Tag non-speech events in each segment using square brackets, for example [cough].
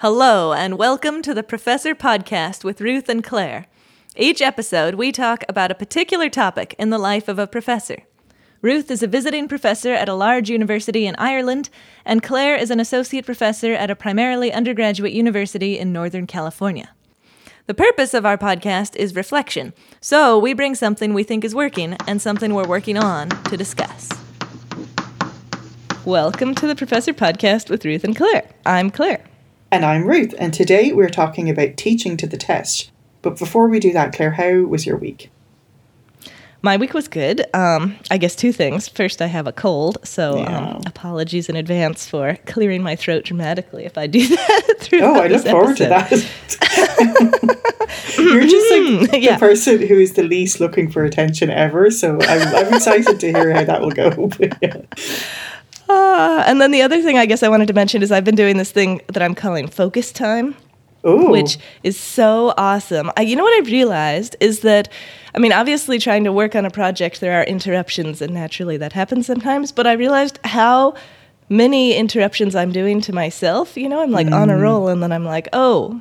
Hello, and welcome to the Professor Podcast with Ruth and Claire. Each episode, we talk about a particular topic in the life of a professor. Ruth is a visiting professor at a large university in Ireland, and Claire is an associate professor at a primarily undergraduate university in Northern California. The purpose of our podcast is reflection, so we bring something we think is working and something we're working on to discuss. Welcome to the Professor Podcast with Ruth and Claire. I'm Claire. And I'm Ruth, and today we're talking about teaching to the test. But before we do that, Claire, how was your week? My week was good. Um, I guess two things. First, I have a cold, so Yeah. um, apologies in advance for clearing my throat dramatically if I do [laughs] that. through Oh, I look forward to that. You're just like [laughs] Yeah. the person who is the least looking for attention ever, so I'm, I'm excited to hear how that will go. [laughs] Yeah. Ah, and then the other thing I guess I wanted to mention is I've been doing this thing that I'm calling focus time. Oh, which is so awesome. I, you know what I've realized is that, I mean, obviously trying to work on a project, there are interruptions, and naturally that happens sometimes. But I realized how many interruptions I'm doing to myself. You know, I'm like on a roll, and then I'm like, oh,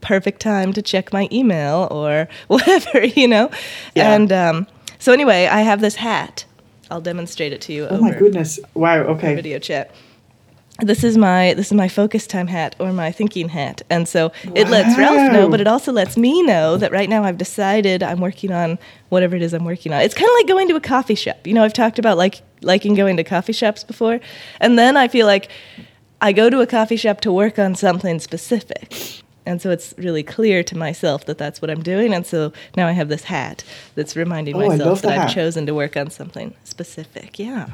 perfect time to check my email or [laughs] whatever. You know, Yeah. and um, so anyway, I have this hat. I'll demonstrate it to you. oh my goodness! Wow. Okay. video chat. This is my this is my focus time hat or my thinking hat, and so it lets Ralph know, but it also lets me know that right now I've decided I'm working on whatever it is I'm working on. It's kind of like going to a coffee shop. You know, I've talked about like liking going to coffee shops before, and then I feel like I go to a coffee shop to work on something specific. And so it's really clear to myself that that's what I'm doing. And so now I have this hat that's reminding Oh, myself that I've hat. chosen to work on something specific. Yeah.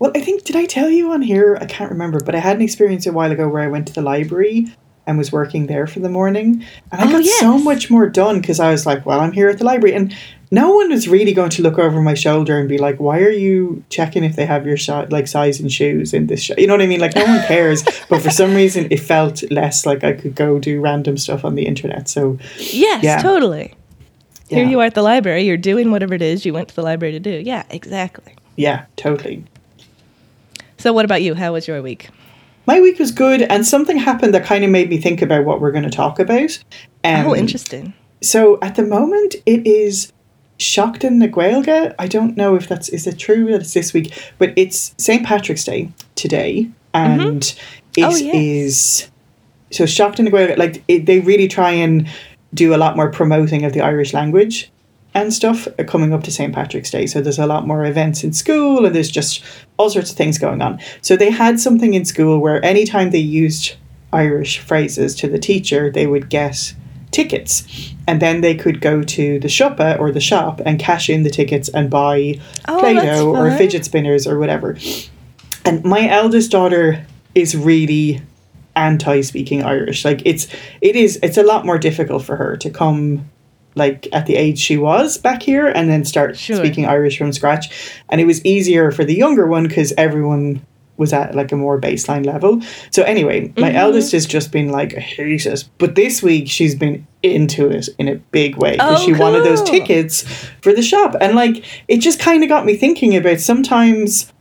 Well, I think did I tell you on here? I can't remember, but I had an experience a while ago where I went to the library and was working there for the morning, and I Oh, got so much more done because I was like, "Well, I'm here at the library," and no one was really going to look over my shoulder and be like, "Why are you checking if they have your shi like size and shoes in this?" Sh-? You know what I mean? Like no one cares, [laughs] but for some reason, it felt less like I could go do random stuff on the internet. So Yes, Yeah. totally. Here you are at the library. You're doing whatever it is you went to the library to do. Yeah, exactly. yeah, totally. So, what about you? How was your week? My week was good, and something happened that kind of made me think about what we're going to talk about. Um, oh, interesting. So at the moment, it is Seachtain na Gaeilge. I don't know if that's is it true that it's this week, but it's St Patrick's Day today, and it Oh, is yes. so Seachtain na Gaeilge. Like it, they really try and do a lot more promoting of the Irish language and stuff coming up to St Patrick's Day. So there's a lot more events in school, and there's just all sorts of things going on. So they had something in school where anytime they used Irish phrases to the teacher, they would get tickets, and then they could go to the siopa or the shop and cash in the tickets and buy Oh, Play-Doh or fidget spinners or whatever. And my eldest daughter is really anti speaking Irish. Like it's it is it's a lot more difficult for her to come like at the age she was back here and then start Sure. speaking Irish from scratch. And it was easier for the younger one because everyone was at like a more baseline level. So anyway, my Mm-hmm. eldest has just been like, I hate it. But this week she's been into it in a big way because Oh, she wanted those tickets for the shop. And like it just kind of got me thinking about sometimes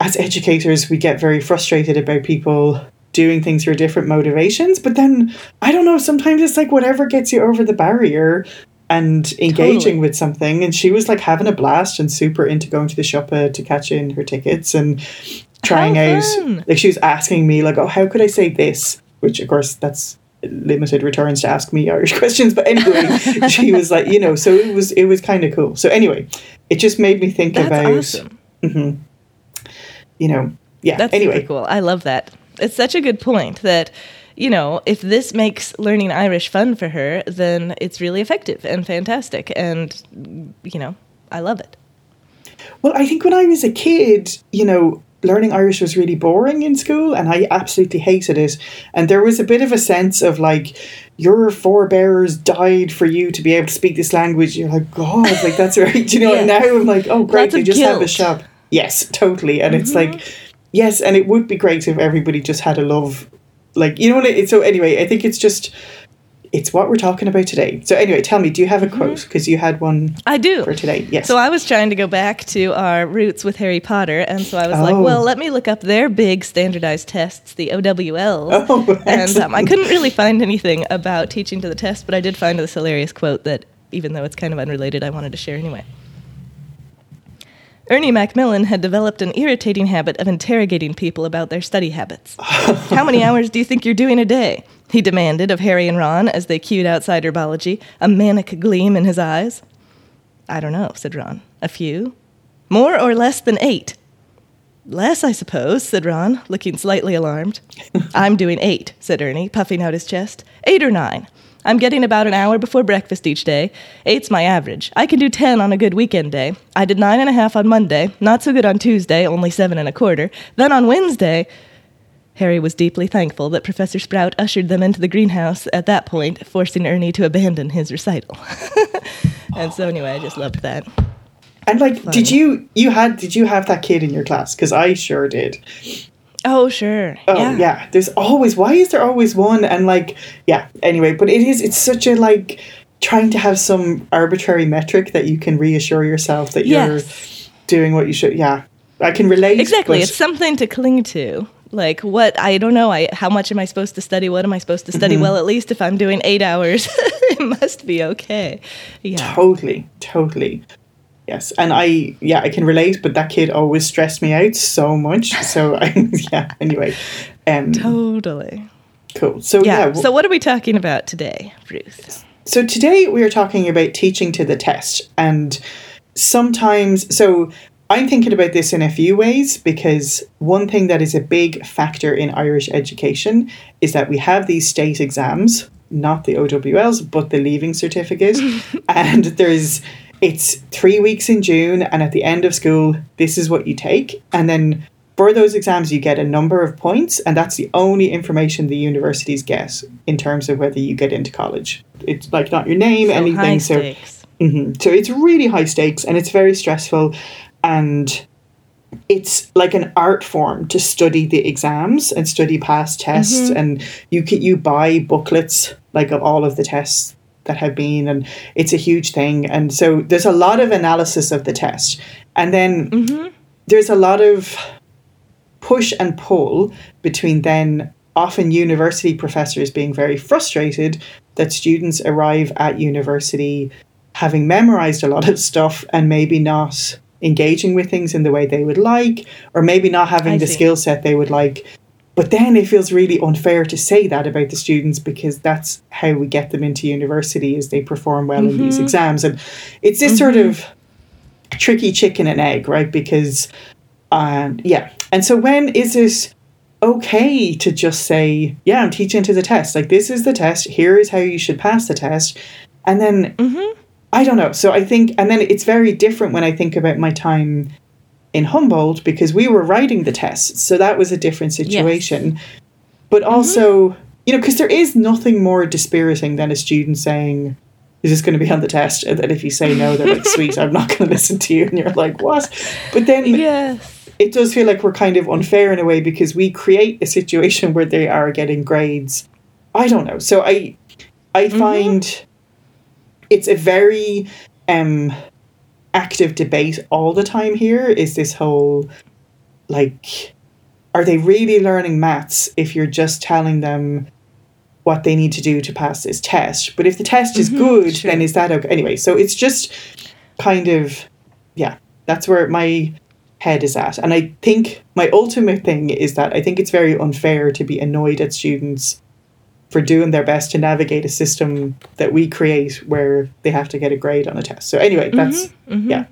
as educators, we get very frustrated about people doing things for different motivations. But then, I don't know, sometimes it's like whatever gets you over the barrier and engaging Totally. with something. And she was like having a blast and super into going to the siopa to catch in her tickets and trying out. Like, she was asking me, like, oh, how could I say this? Which, of course, that's limited returns to ask me Irish [laughs] questions but anyway [laughs] she was like you know so it was it was kind of cool so anyway it just made me think That's about awesome. Mm-hmm. you know yeah That's anyway cool. I love that. It's such a good point that, you know, if this makes learning Irish fun for her, then it's really effective and fantastic. And, you know, I love it. Well, I think when I was a kid, you know, learning Irish was really boring in school and I absolutely hated it. And there was a bit of a sense of like, your forebears died for you to be able to speak this language. You're like, God, like that's [laughs] right. You know, and now I'm like, oh, great, they just have a guilt. shop. Yes, totally. And it's Mm-hmm. like, yes, and it would be great if everybody just had a love. Like, you know what? It, so, anyway, I think it's just it's what we're talking about today. So anyway, tell me, do you have a quote? Because you had one I do. for today. Yes. So I was trying to go back to our roots with Harry Potter, and so I was like, Oh. well, let me look up their big standardized tests, the OWLs. Oh, and um, I couldn't really find anything about teaching to the test, but I did find this hilarious quote that, even though it's kind of unrelated, I wanted to share anyway. Ernie Macmillan had developed an irritating habit of interrogating people about their study habits. [laughs] How many hours do you think you're doing a day? He demanded of Harry and Ron as they queued outside herbology, a manic gleam in his eyes. I don't know, said Ron. A few? More or less than eight? Less, I suppose, said Ron, looking slightly alarmed. [laughs] I'm doing eight, said Ernie, puffing out his chest. Eight or nine. I'm getting about an hour before breakfast each day. Eight's my average. I can do ten on a good weekend day. I did nine and a half on Monday, not so good on Tuesday, only seven and a quarter. Then on Wednesday, Harry was deeply thankful that Professor Sprout ushered them into the greenhouse at that point, forcing Ernie to abandon his recital. [laughs] and so, anyway, I just loved that. And like, funny. did you you had did you have that kid in your class? Because I sure did. Oh, sure. Oh yeah. yeah. There's always why is there always one? And like yeah. Anyway, but it is it's such a like trying to have some arbitrary metric that you can reassure yourself that Yes. you're doing what you should. Yeah, I can relate. Exactly. It's something to cling to. Like what I don't know. I how much am I supposed to study? What am I supposed to study? Mm-hmm. Well, at least if I'm doing eight hours, [laughs] it must be okay. Yeah. Totally, totally. Yes, and I yeah I can relate, but that kid always stressed me out so much. So [laughs] I yeah. Anyway, um, Totally. cool. So Yeah. yeah. so what are we talking about today, Ruth? So today we are talking about teaching to the test, and sometimes so. I'm thinking about this in a few ways because one thing that is a big factor in Irish education is that we have these state exams, not the OWLs, but the leaving certificate. [laughs] and there's it's three weeks in June, and at the end of school, this is what you take. And then for those exams, you get a number of points, and that's the only information the universities get in terms of whether you get into college. It's like not your name, So anything. so. Mhm. So it's really high stakes and it's very stressful and it's like an art form to study the exams and study past tests and you can you buy booklets like of all of the tests that have been and it's a huge thing. And so there's a lot of analysis of the test. And then mm-hmm. there's a lot of push and pull between then often university professors being very frustrated that students arrive at university having memorized a lot of stuff and maybe not engaging with things in the way they would like or maybe not having I the see. skill set they would like but then it feels really unfair to say that about the students because that's how we get them into university is they perform well in these mm-hmm. exams. And it's this sort mm-hmm. of tricky chicken and egg right? Because um, yeah. And so when is it okay to just say yeah i'm teaching to the test. Like this is the test. Here is how you should pass the test. And then mm-hmm. I don't know. So I think, and then it's very different when I think about my time in Humboldt because we were writing the tests. So that was a different situation. But also, you know, because there is nothing more dispiriting than a student saying, is this going to be on the test? And then if you say no, they're like, sweet, I'm not going [laughs] to listen to you. And you're like, what? But then Yes. it does feel like we're kind of unfair in a way because we create a situation where they are getting grades. I don't know. So I I find it's a very um active debate all the time here is this whole like are they really learning maths if you're just telling them what they need to do to pass this test but if the test is mm-hmm, good sure. then is that okay anyway so it's just kind of yeah that's where my head is at and i think my ultimate thing is that i think it's very unfair to be annoyed at students for doing their best to navigate a system that we create where they have to get a grade on a test. So anyway mm-hmm, that's mm-hmm. yeah.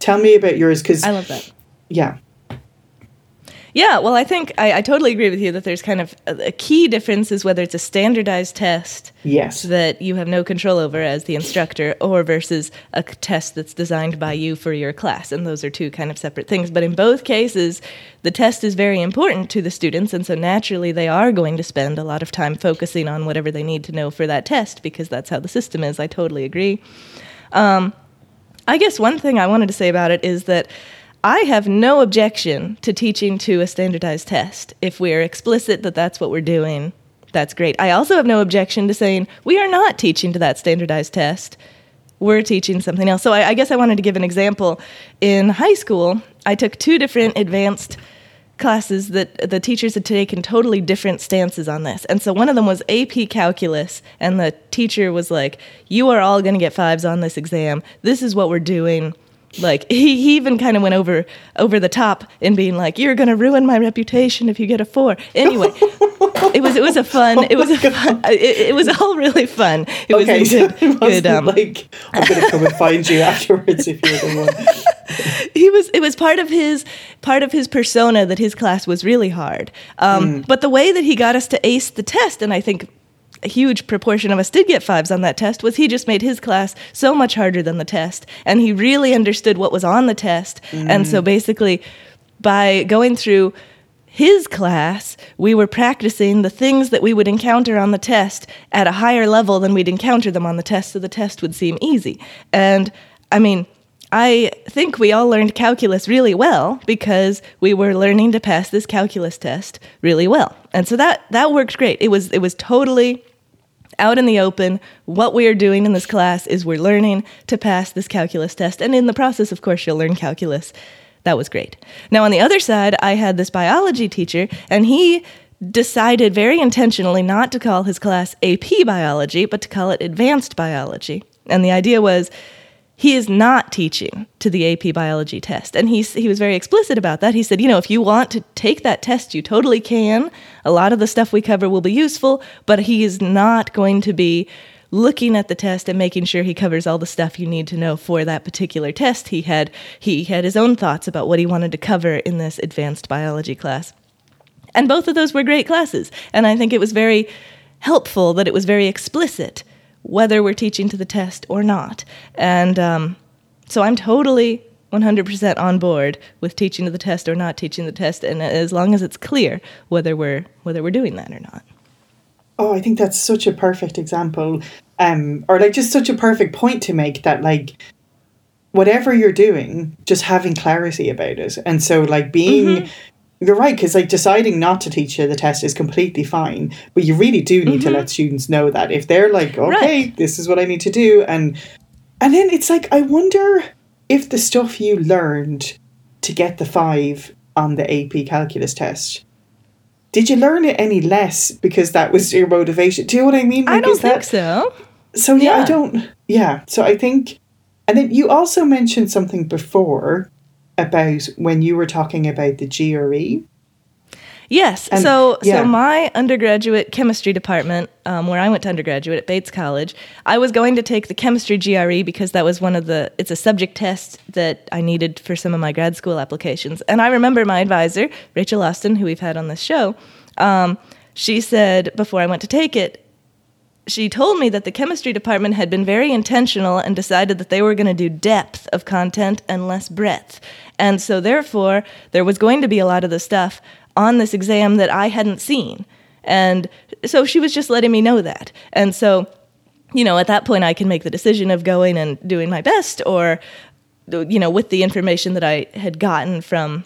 Tell me about yours because I love that. yeah Yeah, well, I think I, I totally agree with you that there's kind of a, a key difference is whether it's a standardized test yes that you have no control over as the instructor or versus a test that's designed by you for your class. And those are two kind of separate things. But in both cases, the test is very important to the students. And so naturally, they are going to spend a lot of time focusing on whatever they need to know for that test because that's how the system is. I totally agree. Um, I guess one thing I wanted to say about it is that I have no objection to teaching to a standardized test. If we're explicit that that's what we're doing, that's great. I also have no objection to saying we are not teaching to that standardized test. We're teaching something else. So I, I guess I wanted to give an example. In high school, I took two different advanced classes that the teachers had taken totally different stances on this. And so one of them was AP calculus, and the teacher was like, You are all going to get fives on this exam. This is what we're doing. Like [laughs] he, he even kind of went over over the top in being like, "You're gonna ruin my reputation if you get a four. Anyway, it was it was a [laughs] fun. It was a fun, it, it was all really fun. It was okay, a so good, it good um, like I'm gonna come and find you afterwards if you're the one. [laughs] he was it was part of his part of his persona that his class was really hard um, but the way that he got us to ace the test and i think a huge proportion of us did get fives on that test was he just made his class so much harder than the test and he really understood what was on the test and so mm. basically by going through his class, we were practicing the things that we would encounter on the test at a higher level than we'd encounter them on the test, so the test would seem easy. And I mean, I think we all learned calculus really well because we were learning to pass this calculus test really well. And so that that worked great. It was it was totally out in the open. What we are doing in this class is we're learning to pass this calculus test. And in the process, of course, you'll learn calculus. That was great. Now, on the other side, I had this biology teacher, and he decided very intentionally not to call his class AP biology, but to call it advanced biology. And the idea was he is not teaching to the AP biology test. And he, he was very explicit about that. He said, you know, if you want to take that test, you totally can. A lot of the stuff we cover will be useful, but he is not going to be looking at the test and making sure he covers all the stuff you need to know for that particular test. He had he had his own thoughts about what he wanted to cover in this advanced biology class. And both of those were great classes. And I think it was very helpful that it was very explicit whether we're teaching to the test or not. And um, so I'm totally 100% on board with teaching to the test or not teaching the test, and as long as it's clear whether we're whether we're doing that or not. Oh, I think that's such a perfect example, um, or like just such a perfect point to make that like whatever you're doing, just having clarity about it, and so like being. Mm-hmm. You're right, because like deciding not to teach you the test is completely fine, but you really do need to let students know that if they're like, okay, Mm-hmm. Right. this is what I need to do, and and then it's like I wonder if the stuff you learned to get the five on the AP calculus test did you learn it any less because that was your motivation? Do you know what I mean? I Like, don't is that- think so. So yeah, I don't. Yeah, so I think, and then you also mentioned something before about when you were talking about the. GRE. Yes. And- so, yeah. so my undergraduate chemistry department, um, where I went to undergraduate at Bates College, I was going to take the chemistry GRE because that was one of the. It's a subject test that I needed for some of my grad school applications. And I remember my advisor, Rachel Austin, who we've had on this show. Um, she said before I went to take it, she told me that the chemistry department had been very intentional and decided that they were going to do depth of content and less breadth. And so, therefore, there was going to be a lot of the stuff on this exam that I hadn't seen. And so she was just letting me know that. And so, you know, at that point, I can make the decision of going and doing my best or, you know, with the information that I had gotten from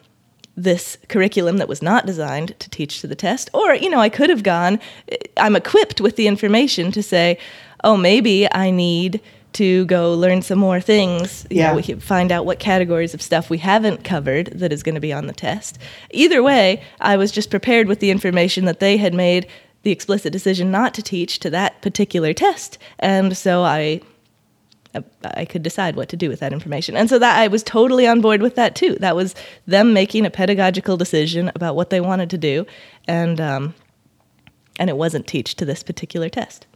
this curriculum that was not designed to teach to the test. Or, you know, I could have gone, eh, I'm equipped with the information to say, oh, maybe I need to go learn some more things. You Yeah. know, we can find out what categories of stuff we haven't covered that is going to be on the test. Either way, I was just prepared with the information that they had made the explicit decision not to teach to that particular test. And so I I could decide what to do with that information. And so that I was totally on board with that too. That was them making a pedagogical decision about what they wanted to do, and um, and it wasn't teach to this particular test.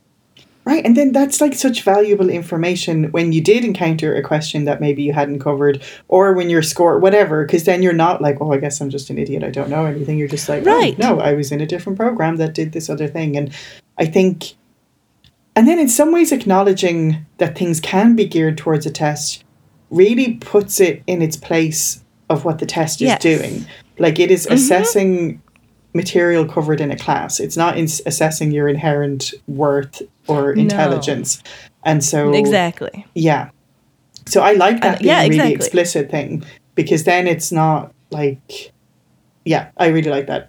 Right, and then that's like such valuable information when you did encounter a question that maybe you hadn't covered, or when you're score whatever, because then you're not like, oh, I guess I'm just an idiot, I don't know anything. You're just like, Right. oh, no, I was in a different program that did this other thing, and I think, and then in some ways acknowledging that things can be geared towards a test really puts it in its place of what the test is Yes. doing. Like it is mm-hmm. assessing material covered in a class. It's not in assessing your inherent worth or intelligence. And so Exactly. yeah. So I like that And- being yeah, a really exactly. explicit thing because then it's not like yeah, I really like that.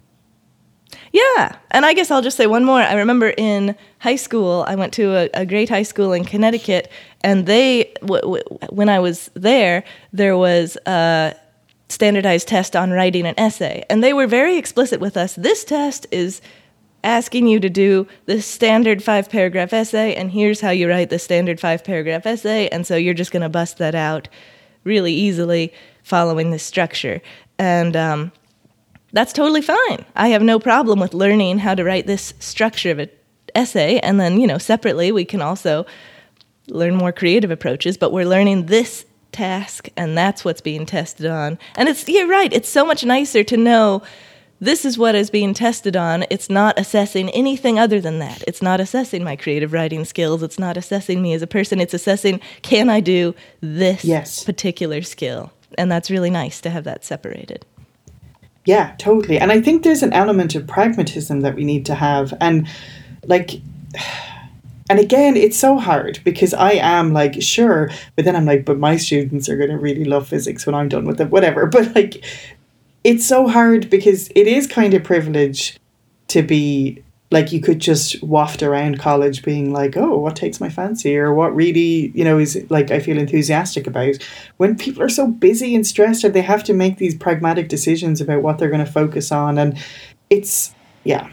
Yeah. And I guess I'll just say one more. I remember in high school, I went to a, a great high school in Connecticut, and they, w- w- when I was there, there was a standardized test on writing an essay. And they were very explicit with us. This test is asking you to do the standard five paragraph essay, and here's how you write the standard five paragraph essay. And so you're just going to bust that out really easily following this structure. And um, that's totally fine. I have no problem with learning how to write this structure of an essay. And then, you know, separately, we can also learn more creative approaches, but we're learning this task, and that's what's being tested on. And it's, you're right, it's so much nicer to know this is what is being tested on. It's not assessing anything other than that. It's not assessing my creative writing skills. It's not assessing me as a person. It's assessing can I do this Yes. particular skill? And that's really nice to have that separated. Yeah, totally. And I think there's an element of pragmatism that we need to have. And like, [sighs] and again, it's so hard because I am like, sure, but then I'm like, but my students are going to really love physics when I'm done with it, whatever. [laughs] But like, it's so hard because it is kind of privilege to be like you could just waft around college being like oh what takes my fancy? or what really you know is like i feel enthusiastic about when people are so busy and stressed and they have to make these pragmatic decisions about what they're going to focus on and it's yeah.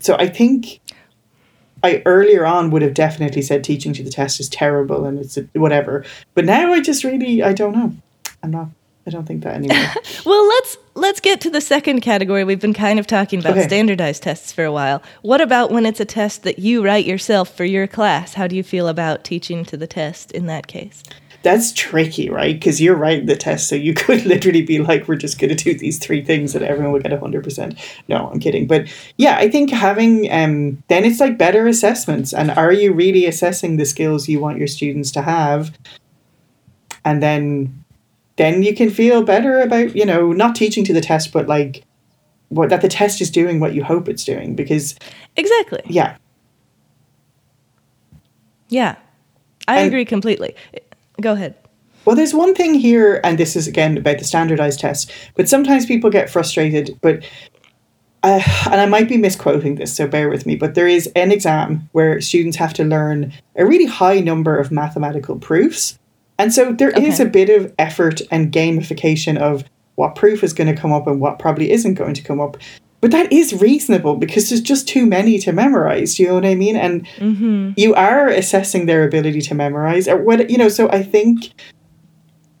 So i think i earlier on would have definitely said teaching to the test is terrible and it's whatever. But now i just really i don't know. I'm not i don't think that anymore [laughs] Well, let's let's get to the second category. We've been kind of talking about Okay. standardized tests for a while. What about when it's a test that you write yourself for your class? How do you feel about teaching to the test in that case? That's tricky, right? Because you're writing the test, so you [laughs] could literally be like, "We're just going to do these three things, and everyone will get hundred percent." No, I'm kidding. But yeah, I think having um, then it's like better assessments, and are you really assessing the skills you want your students to have? And then, then you can feel better about you know not teaching to the test, but like what that the test is doing what you hope it's doing. Because Exactly. yeah, Yeah. I And- agree completely. Go ahead. Well, there's one thing here, and this is again about the standardized test, but sometimes people get frustrated. But, uh, and I might be misquoting this, so bear with me, but there is an exam where students have to learn a really high number of mathematical proofs. And so there is Okay. a bit of effort and gamification of what proof is going to come up and what probably isn't going to come up. But that is reasonable because there's just too many to memorize. Do you know what I mean? And mm-hmm. you are assessing their ability to memorize or what you know so i think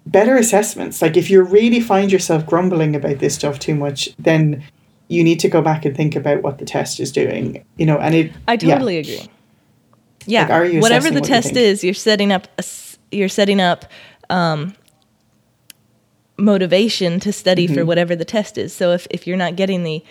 better assessments like if you really find yourself grumbling about this stuff too much then you need to go back and think about what the test is doing you know and it I yeah. totally agree. Yeah. Like, are you Whatever the what test think? is, you're setting up a you're setting up um, motivation to study for Mm-hmm. whatever the test is. So if, if you're not getting the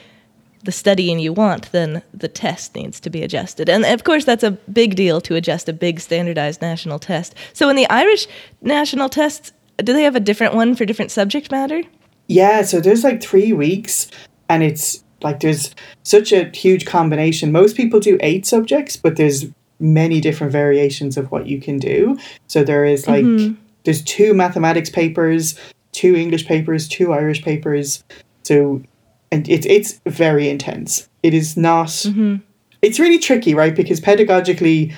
the studying you want, then the test needs to be adjusted. And of course, that's a big deal to adjust a big standardized national test. So in the Irish national tests, do they have a different one for different subject matter? Yeah, so there's like three weeks, and it's like there's such a huge combination. Most people do eight subjects, but there's many different variations of what you can do. So there is like mm-hmm. there's two mathematics papers, two English papers, two Irish papers. So and it's it's very intense. It is not. Mm-hmm. It's really tricky, right? Because pedagogically,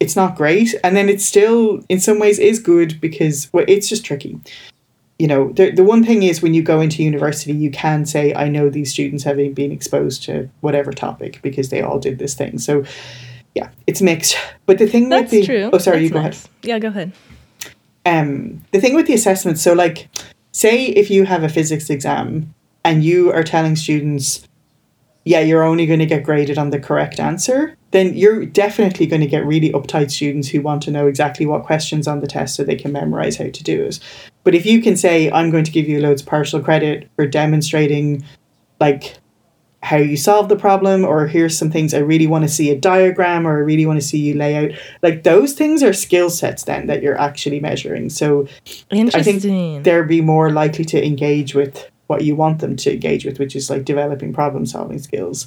it's not great, and then it's still in some ways is good because well, it's just tricky you know, the, the one thing is when you go into university, you can say, I know these students have been exposed to whatever topic because they all did this thing. So, yeah, it's mixed. But the thing That's with the true. oh, sorry, That's you go nice. Yeah, go ahead. ahead. Um, the thing with the assessments, so like, say if you have a physics exam and you are telling students, yeah, you're only going to get graded on the correct answer, then you're definitely going to get really uptight students who want to know exactly what questions on the test so they can memorize how to do it. But if you can say, I'm going to give you loads of partial credit for demonstrating, like, how you solve the problem, or here's some things I really want to see a diagram, or I really want to see you lay out, like, those things are skill sets then that you're actually measuring. So I think they'll be more likely to engage with what you want them to engage with, which is like developing problem solving skills.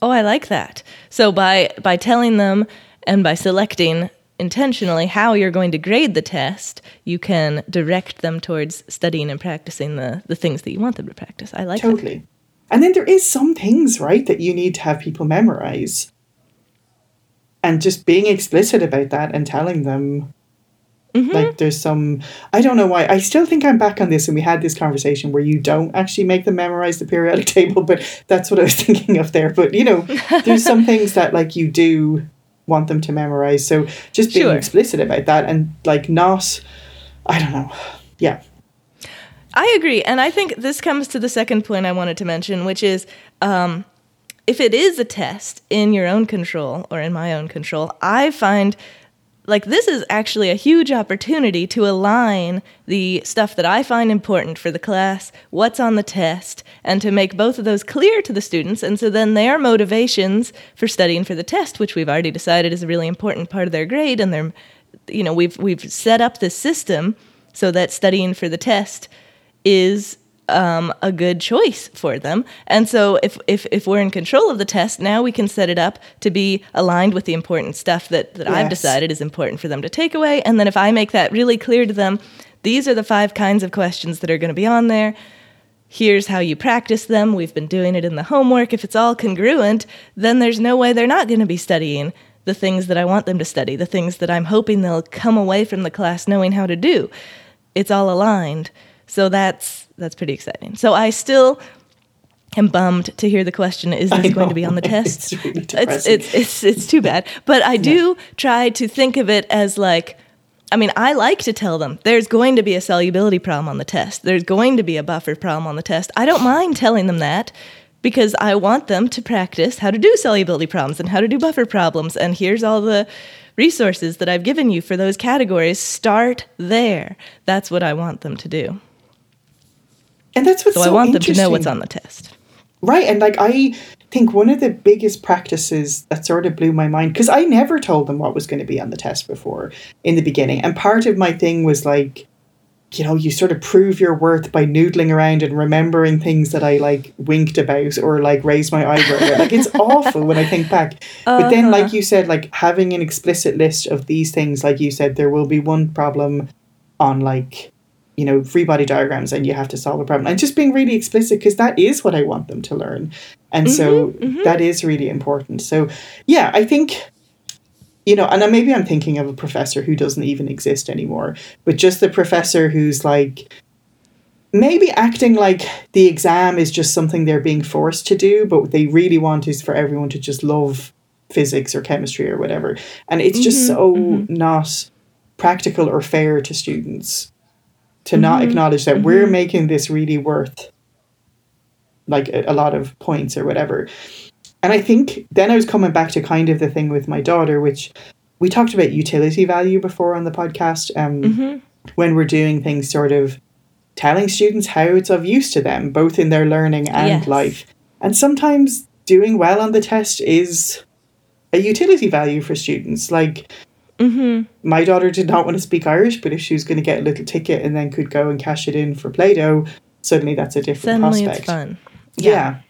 Oh, I like that. So by by telling them and by selecting intentionally how you're going to grade the test, you can direct them towards studying and practicing the the things that you want them to practice. I like that. And then there is some things, right, that you need to have people memorize. And just being explicit about that and telling them Mm-hmm. like there's some I don't know why. I still think I'm back on this and we had this conversation where you don't actually make them memorize the periodic [laughs] table, but that's what I was [laughs] thinking of there. But you know, there's some [laughs] things that like you do want them to memorize. So just being Sure. explicit about that and like not I don't know. Yeah. I agree. And I think this comes to the second point I wanted to mention, which is um, if it is a test in your own control or in my own control, I find like this is actually a huge opportunity to align the stuff that I find important for the class, what's on the test, and to make both of those clear to the students. And so then their motivations for studying for the test, which we've already decided is a really important part of their grade, and they're, you know, we've we've set up this system so that studying for the test is um, a good choice for them. And so if, if, if we're in control of the test, now we can set it up to be aligned with the important stuff that, that I've decided is important for them to take away. And then if I make that really clear to them, these are the five kinds of questions that are going to be on there. Here's how you practice them. We've been doing it in the homework. If it's all congruent, then there's no way they're not going to be studying the things that I want them to study, the things that I'm hoping they'll come away from the class knowing how to do. It's all aligned. So that's that's pretty exciting. So I still am bummed to hear the question is this going to be on the [laughs] test? It's really it's, it's it's it's too bad. But I do try to think of it as like I mean, I like to tell them there's going to be a solubility problem on the test. There's going to be a buffer problem on the test. I don't mind telling them that because I want them to practice how to do solubility problems and how to do buffer problems. And here's all the resources that I've given you for those categories. Start there. That's what I want them to do. And that's what's So, so, I want them to know what's on the test. Right. And like, I think one of the biggest practices that sort of blew my mind, because I never told them what was going to be on the test before in the beginning. And part of my thing was like, you know, you sort of prove your worth by noodling around and remembering things that I like winked about or like raised my eyebrow. Like, it's awful when I think back. But then, uh-huh. like you said, like having an explicit list of these things, like you said, there will be one problem on like you know free body diagrams and you have to solve a problem. And just being really explicit because that is what i want them to learn. And so mm-hmm, mm-hmm. that is really important. So yeah i think you know and maybe i'm thinking of a professor who doesn't even exist anymore but just the professor who's like maybe acting like the exam is just something they're being forced to do but what they really want is for everyone to just love physics or chemistry or whatever. And it's just mm-hmm, so not practical or fair to students to not mm-hmm. acknowledge that we're mm-hmm. making this really worth like a, a lot of points or whatever. And I think then I was coming back to kind of the thing with my daughter, which we talked about utility value before on the podcast. Um, mm-hmm. When we're doing things, sort of telling students how it's of use to them, both in their learning and Yes. life. And sometimes doing well on the test is a utility value for students. Like, my daughter did not want to speak Irish, but if she was going to get a little ticket and then could go and cash it in for Play Doh, suddenly that's a different Suddenly prospect. it's fun. Yeah.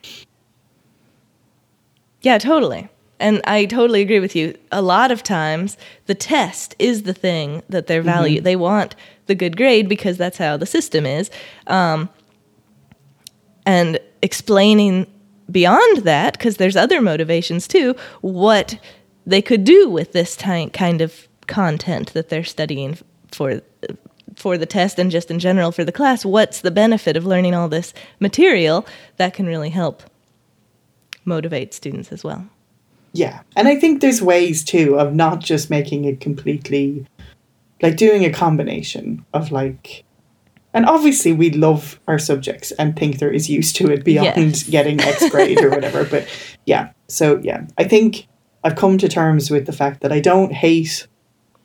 Yeah, totally. And I totally agree with you. A lot of times, the test is the thing that they're value. They want the good grade because that's how the system is. Um, and explaining beyond that, because there's other motivations too, what they could do with this ti- kind of content that they're studying for for the test and just in general for the class. What's the benefit of learning all this material that can really help motivate students as well? Yeah. And I think there's ways too of not just making it completely like doing a combination of like and obviously we love our subjects and think there is use to it beyond Yes. getting X grade or whatever. [laughs] But yeah. So yeah. I think I've come to terms with the fact that I don't hate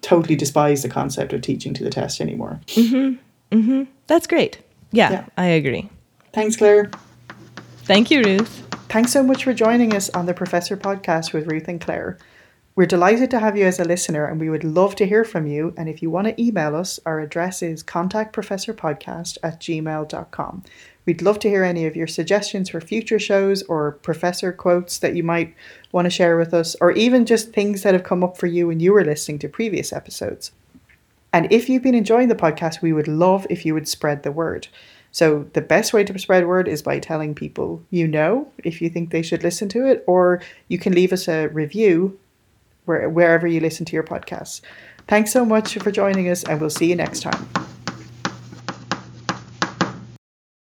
totally despise the concept of teaching to the test anymore. Mm-hmm. Mm-hmm. That's great. Yeah, Yeah. I agree. Thanks, Claire. Thank you, Ruth. Thanks so much for joining us on the Professor Podcast with Ruth and Claire. We're delighted to have you as a listener and we would love to hear from you. And if you want to email us, our address is contactprofessorpodcast at gmail.com. We'd love to hear any of your suggestions for future shows or professor quotes that you might want to share with us, or even just things that have come up for you when you were listening to previous episodes. And if you've been enjoying the podcast, we would love if you would spread the word. So the best way to spread word is by telling people you know if you think they should listen to it, or you can leave us a review where, wherever you listen to your podcasts. Thanks so much for joining us, and we'll see you next time.